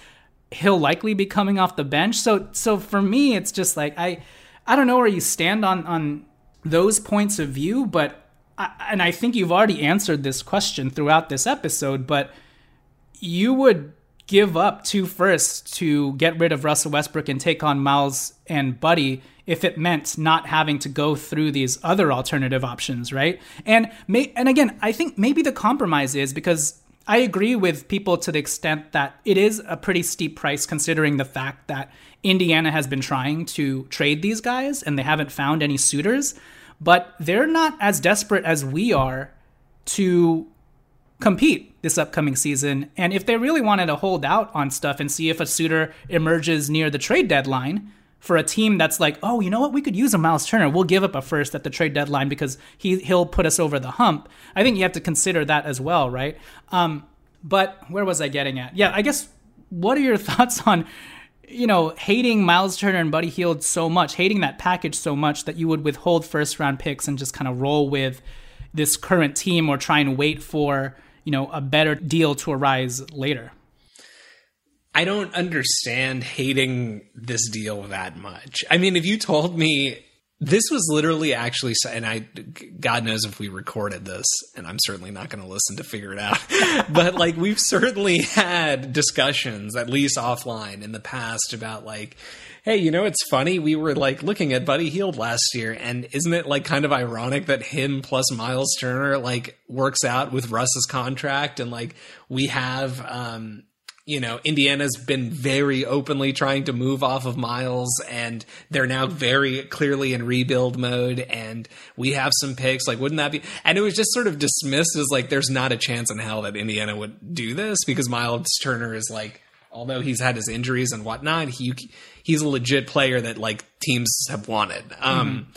he'll likely be coming off the bench. So so for me, it's just like I I don't know where you stand on on those points of view, but I, and I think you've already answered this question throughout this episode, but you would give up two firsts to get rid of Russell Westbrook and take on Myles and Buddy if it meant not having to go through these other alternative options, right? And may, and again, I think maybe the compromise is because I agree with people to the extent that it is a pretty steep price considering the fact that Indiana has been trying to trade these guys and they haven't found any suitors, but they're not as desperate as we are to compete this upcoming season. And if they really wanted to hold out on stuff and see if a suitor emerges near the trade deadline for a team that's like, oh, you know what, we could use a Myles Turner. We'll give up a first at the trade deadline because he he'll put us over the hump. I think you have to consider that as well, right? Um, but where was I getting at? Yeah, I guess. What are your (laughs) thoughts on? You know, hating Myles Turner and Buddy Hield so much, hating that package so much that you would withhold first round picks and just kind of roll with this current team or try and wait for you know a better deal to arise later. I don't understand hating this deal that much. I mean, if you told me this was literally actually, and I, God knows if we recorded this, and I'm certainly not going to listen to figure it out, (laughs) but like we've certainly had discussions, at least offline in the past about like, hey, you know, it's funny. We were like looking at Buddy Hield last year, and isn't it like kind of ironic that him plus Myles Turner like works out with Russ's contract, and like we have, um, you know, Indiana's been very openly trying to move off of Myles, and they're now very clearly in rebuild mode. And we have some picks. Like, wouldn't that be? And it was just sort of dismissed as like, there's not a chance in hell that Indiana would do this because Myles Turner is like, although he's had his injuries and whatnot, he he's a legit player that like teams have wanted. Um, mm-hmm.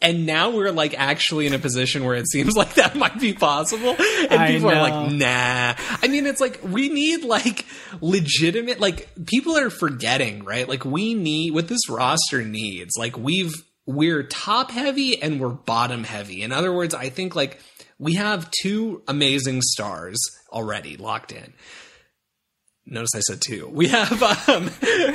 And now we're like actually in a position where it seems (laughs) like that might be possible. And I people know. are like, nah. I mean, it's like we need like legitimate, like people are forgetting, right? Like we need what this roster needs. Like we've, we're top heavy and we're bottom heavy. In other words, I think like we have two amazing stars already locked in. Notice I said two. We have um,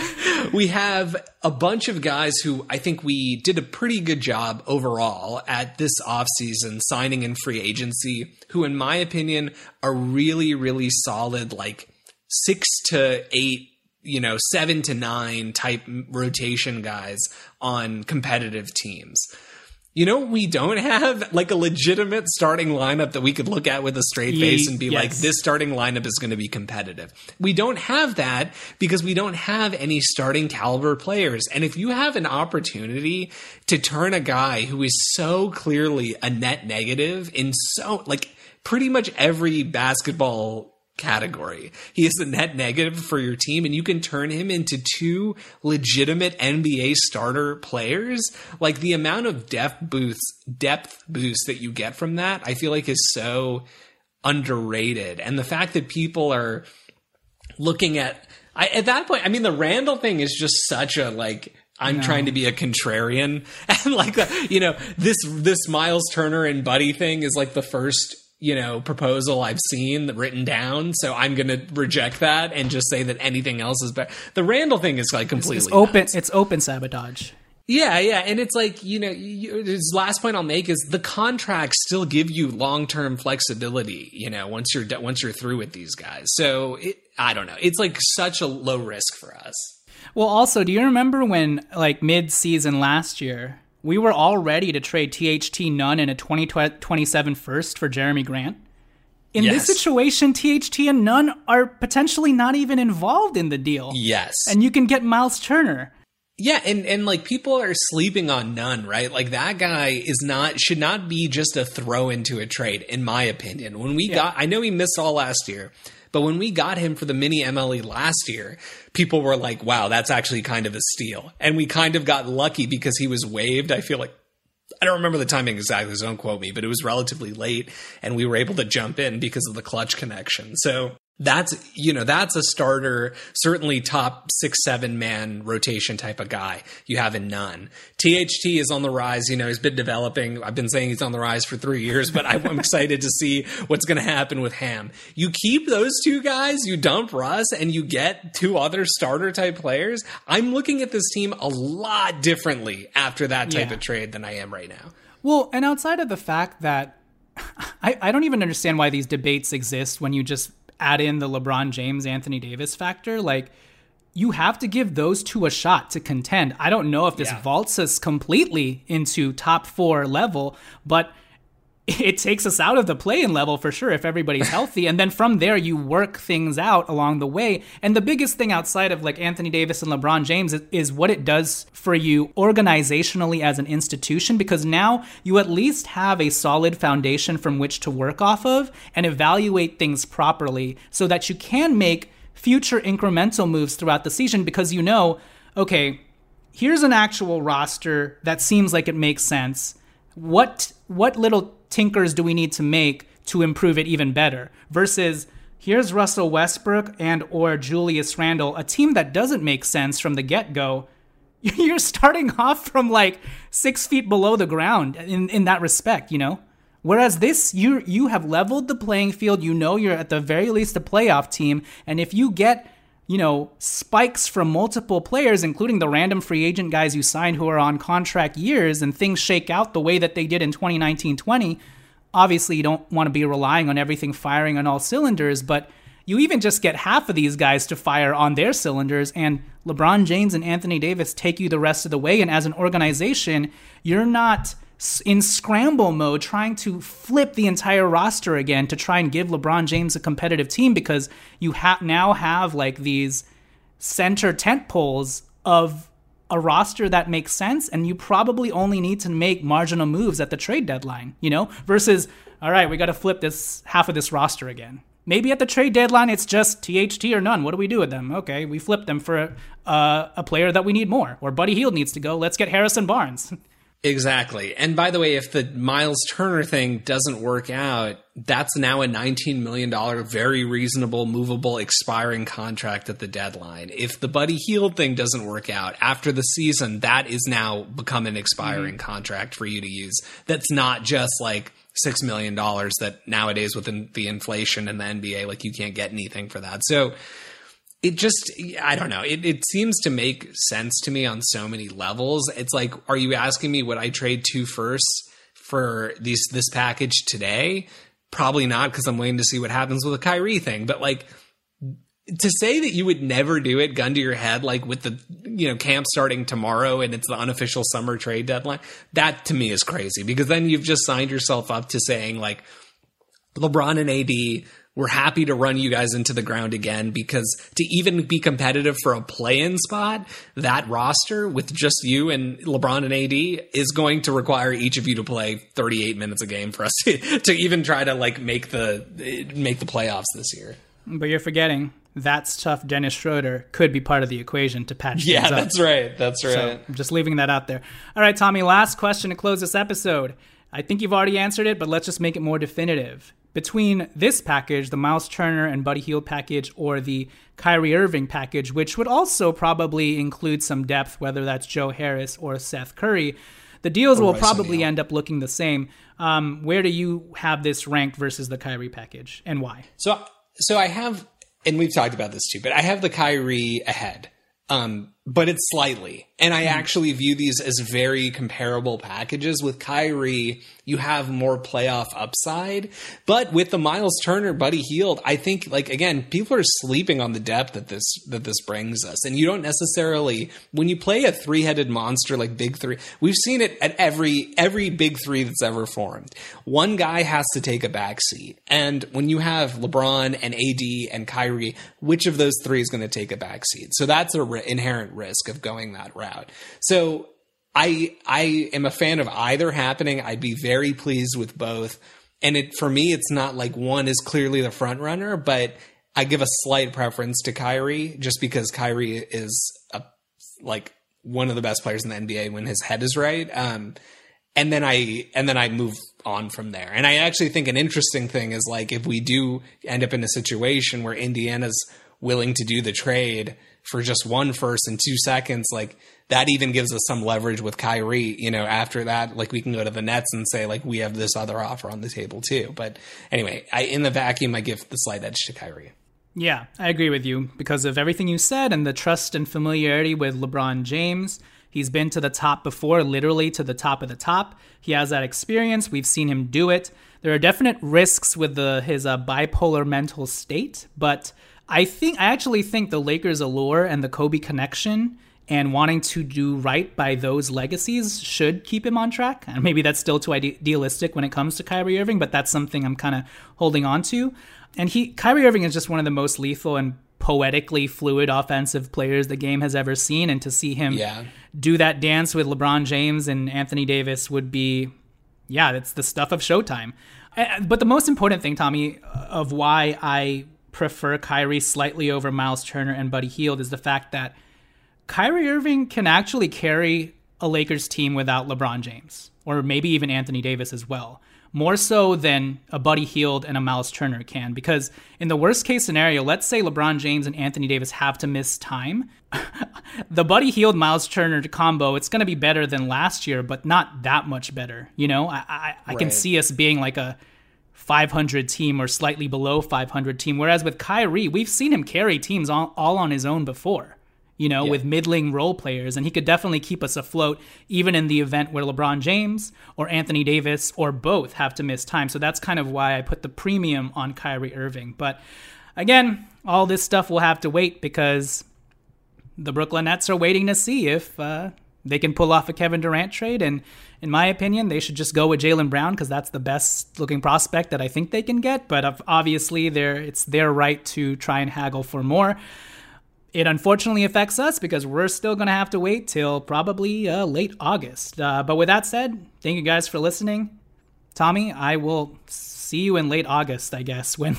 (laughs) we have a bunch of guys who I think we did a pretty good job overall at this offseason signing in free agency, who in my opinion are really, really solid, like six to eight, you know, seven to nine type rotation guys on competitive teams. You know, we don't have like a legitimate starting lineup that we could look at with a straight face and be yes. like, this starting lineup is going to be competitive. We don't have that because we don't have any starting caliber players. And if you have an opportunity to turn a guy who is so clearly a net negative in so, like, pretty much every basketball category. He is the net negative for your team, and you can turn him into two legitimate NBA starter players. Like the amount of depth boosts, depth boost that you get from that, I feel like is so underrated. And the fact that people are looking at I, at that point, I mean, the Randle thing is just such a like. I'm trying to be a contrarian, (laughs) and like you know this this Myles Turner and Buddy thing is like the first you know proposal I've seen written down. So I'm going to reject that and just say that anything else is better. The Randle thing is like completely It's open. It's open sabotage. Yeah, yeah, and it's like you know, you, his last point I'll make is the contracts still give you long term flexibility. You know, once you're once you're through with these guys, so it, I don't know. It's like such a low risk for us. Well, also, do you remember when, like, mid season last year, we were all ready to trade THT Nunn and a 2027 first for Jerami Grant? In Yes. this situation, THT and Nunn are potentially not even involved in the deal. Yes. And you can get Myles Turner. Yeah, and and like people are sleeping on Nunn, right? Like that guy is not should not be just a throw into a trade, in my opinion. When we got, I know he missed all last year, but when we got him for the mini MLE last year, people were like, "Wow, that's actually kind of a steal," and we kind of got lucky because he was waived. I feel like I don't remember the timing exactly, so don't quote me, but it was relatively late and we were able to jump in because of the Klutch connection. So that's, you know, that's a starter, certainly top six, seven man rotation type of guy. You have in Nunn. THT is on the rise. You know, he's been developing. I've been saying he's on the rise for three years, but I'm excited to see what's going to happen with Ham. You keep those two guys, you dump Russ, and you get two other starter type players. I'm looking at this team a lot differently after that type Yeah. of trade than I am right now. Well, and outside of the fact that (laughs) I, I don't even understand why these debates exist when you just add in the LeBron James, Anthony Davis factor. Like, you have to give those two a shot to contend. I don't know if this Yeah. vaults us completely into top four level, but it takes us out of the play-in level for sure if everybody's (laughs) healthy. And then from there you work things out along the way. And the biggest thing outside of like anthony davis and lebron james is, is what it does for you organizationally as an institution. Because now you at least have a solid foundation from which to work off of and evaluate things properly so that you can make future incremental moves throughout the season. Because you know okay here's an actual roster that seems like it makes sense. What what little tinkers do we need to make to improve it even better? Versus here's Russell Westbrook and or Julius Randle a team that doesn't make sense from the get-go. (laughs) You're starting off from like 6 feet below the ground in in that respect you know? Whereas this you you have leveled the playing field. You know you're at the very least a playoff team. And if you get you know, spikes from multiple players, including the random free agent guys you signed who are on contract years, and things shake out the way that they did in 2019 20, obviously you don't want to be relying on everything firing on all cylinders, but you even just get half of these guys to fire on their cylinders, and LeBron James and Anthony Davis take you the rest of the way. And as an organization, you're not in scramble mode trying to flip the entire roster again to try and give LeBron James a competitive team because you ha- now have like these center tent poles of a roster that makes sense and you probably only need to make marginal moves at the trade deadline, you know, versus all right, we got to flip this half of this roster again. Maybe at the trade deadline it's just THT or Nunn. What do we do with them? Okay, we flip them for uh, a player that we need more, or Buddy Hield needs to go. Let's get Harrison Barnes. (laughs) Exactly. And by the way, if the Myles Turner thing doesn't work out, that's now a $19 million, very reasonable, movable, expiring contract at the deadline. If the Buddy Hield thing doesn't work out after the season, that is now become an expiring mm-hmm. contract for you to use. That's not just like $6 million that nowadays with the inflation and the NBA, like you can't get anything for that. So, it just i don't know. It, it seems to make sense to me on so many levels. It's like are you asking me would i trade two firsts for these this package today? Probably not because i'm waiting to see what happens with the Kyrie thing. But like to say that you would never do it gun to your head like with the you know camp starting tomorrow and it's the unofficial summer trade deadline that to me is crazy. Because then you've just signed yourself up to saying like LeBron and AD, we're happy to run you guys into the ground again because to even be competitive for a play in spot, that roster with just you and LeBron and AD is going to require each of you to play 38 minutes a game for us (laughs) to, to even try to like make the make the playoffs this year. But you're forgetting that's tough. Dennis Schroeder could be part of the equation to patch Yeah, things up. that's right. That's right. So I'm just leaving that out there. All right, Tommy, last question to close this episode. I think you've already answered it, but let's just make it more definitive. Between this package, the Myles Turner and Buddy Hield package, or the Kyrie Irving package, which would also probably include some depth, whether that's Joe Harris or Seth Curry, the deals will Royce probably end up looking the same. Um, where do you have this ranked versus the Kyrie package, and why? So so I have and we've talked about this too, but I have the Kyrie ahead. Um but it's slightly. And I hmm. actually view these as very comparable packages. With Kyrie, you have more playoff upside. But with the Myles Turner, Buddy Hield, I think like again, people are sleeping on the depth that this that this brings us. And you don't necessarily when you play a three-headed monster like Big Three, we've seen it at every every big three that's ever formed. One guy has to take a back seat. And when you have LeBron and AD and Kyrie, which of those three is going to take a back seat? So that's an re- inherent risk of going that route. So I I am a fan of either happening. I'd be very pleased with both. And it for me, it's not like one is clearly the front runner, but I give a slight preference to Kyrie just because Kyrie is a like one of the best players in the NBA when his head is right. Um, and then I and then I move on from there. And I actually think an interesting thing is like if we do end up in a situation where Indiana's willing to do the trade for just one first and two seconds, like that even gives us some leverage with Kyrie. You know, after that, like we can go to the Nets and say like we have this other offer on the table too. But anyway, I in the vacuum, I give the slight edge to Kyrie. Yeah, I agree with you because of everything you said and the trust and familiarity with LeBron James. He's been to the top before, literally to the top of the top. He has that experience. We've seen him do it. There are definite risks with the his uh, bipolar mental state, but I think I actually think the Lakers allure and the Kobe connection and wanting to do right by those legacies should keep him on track. And maybe that's still too idealistic when it comes to Kyrie Irving, but that's something I'm kind of holding on to. And he Kyrie Irving is just one of the most lethal and poetically fluid offensive players the game has ever seen and to see him Yeah. do that dance with LeBron James and Anthony Davis would be yeah, it's the stuff of Showtime. But the most important thing, Tommy, of why I prefer Kyrie slightly over Myles Turner and Buddy Hield is the fact that Kyrie Irving can actually carry a Lakers team without LeBron James, or maybe even Anthony Davis as well. More so than a Buddy Hield and a Myles Turner can, because in the worst case scenario, let's say LeBron James and Anthony Davis have to miss time. (laughs) the Buddy Hield Myles Turner combo, it's going to be better than last year, but not that much better. You know, I, I, I can see us being like a 500 team or slightly below 500 team. Whereas with Kyrie, we've seen him carry teams all, all on his own before, you know, Yeah. with middling role players. And he could definitely keep us afloat, even in the event where LeBron James or Anthony Davis or both have to miss time. So that's kind of why I put the premium on Kyrie Irving. But again, all this stuff will have to wait because the Brooklyn Nets are waiting to see if uh, they can pull off a Kevin Durant trade. And in my opinion, they should just go with Jaylen Brown because that's the best looking prospect that I think they can get. But obviously, it's their right to try and haggle for more. It unfortunately affects us because we're still going to have to wait till probably uh, late August. Uh, but with that said, thank you guys for listening. Tommy, I will see you in late August, I guess, (laughs) when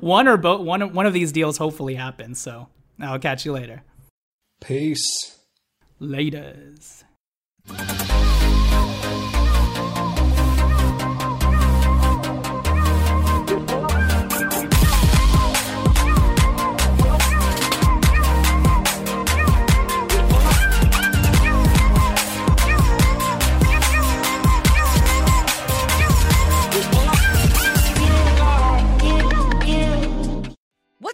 one or both one one of these deals hopefully happens. So I'll catch you later. Peace. Laters.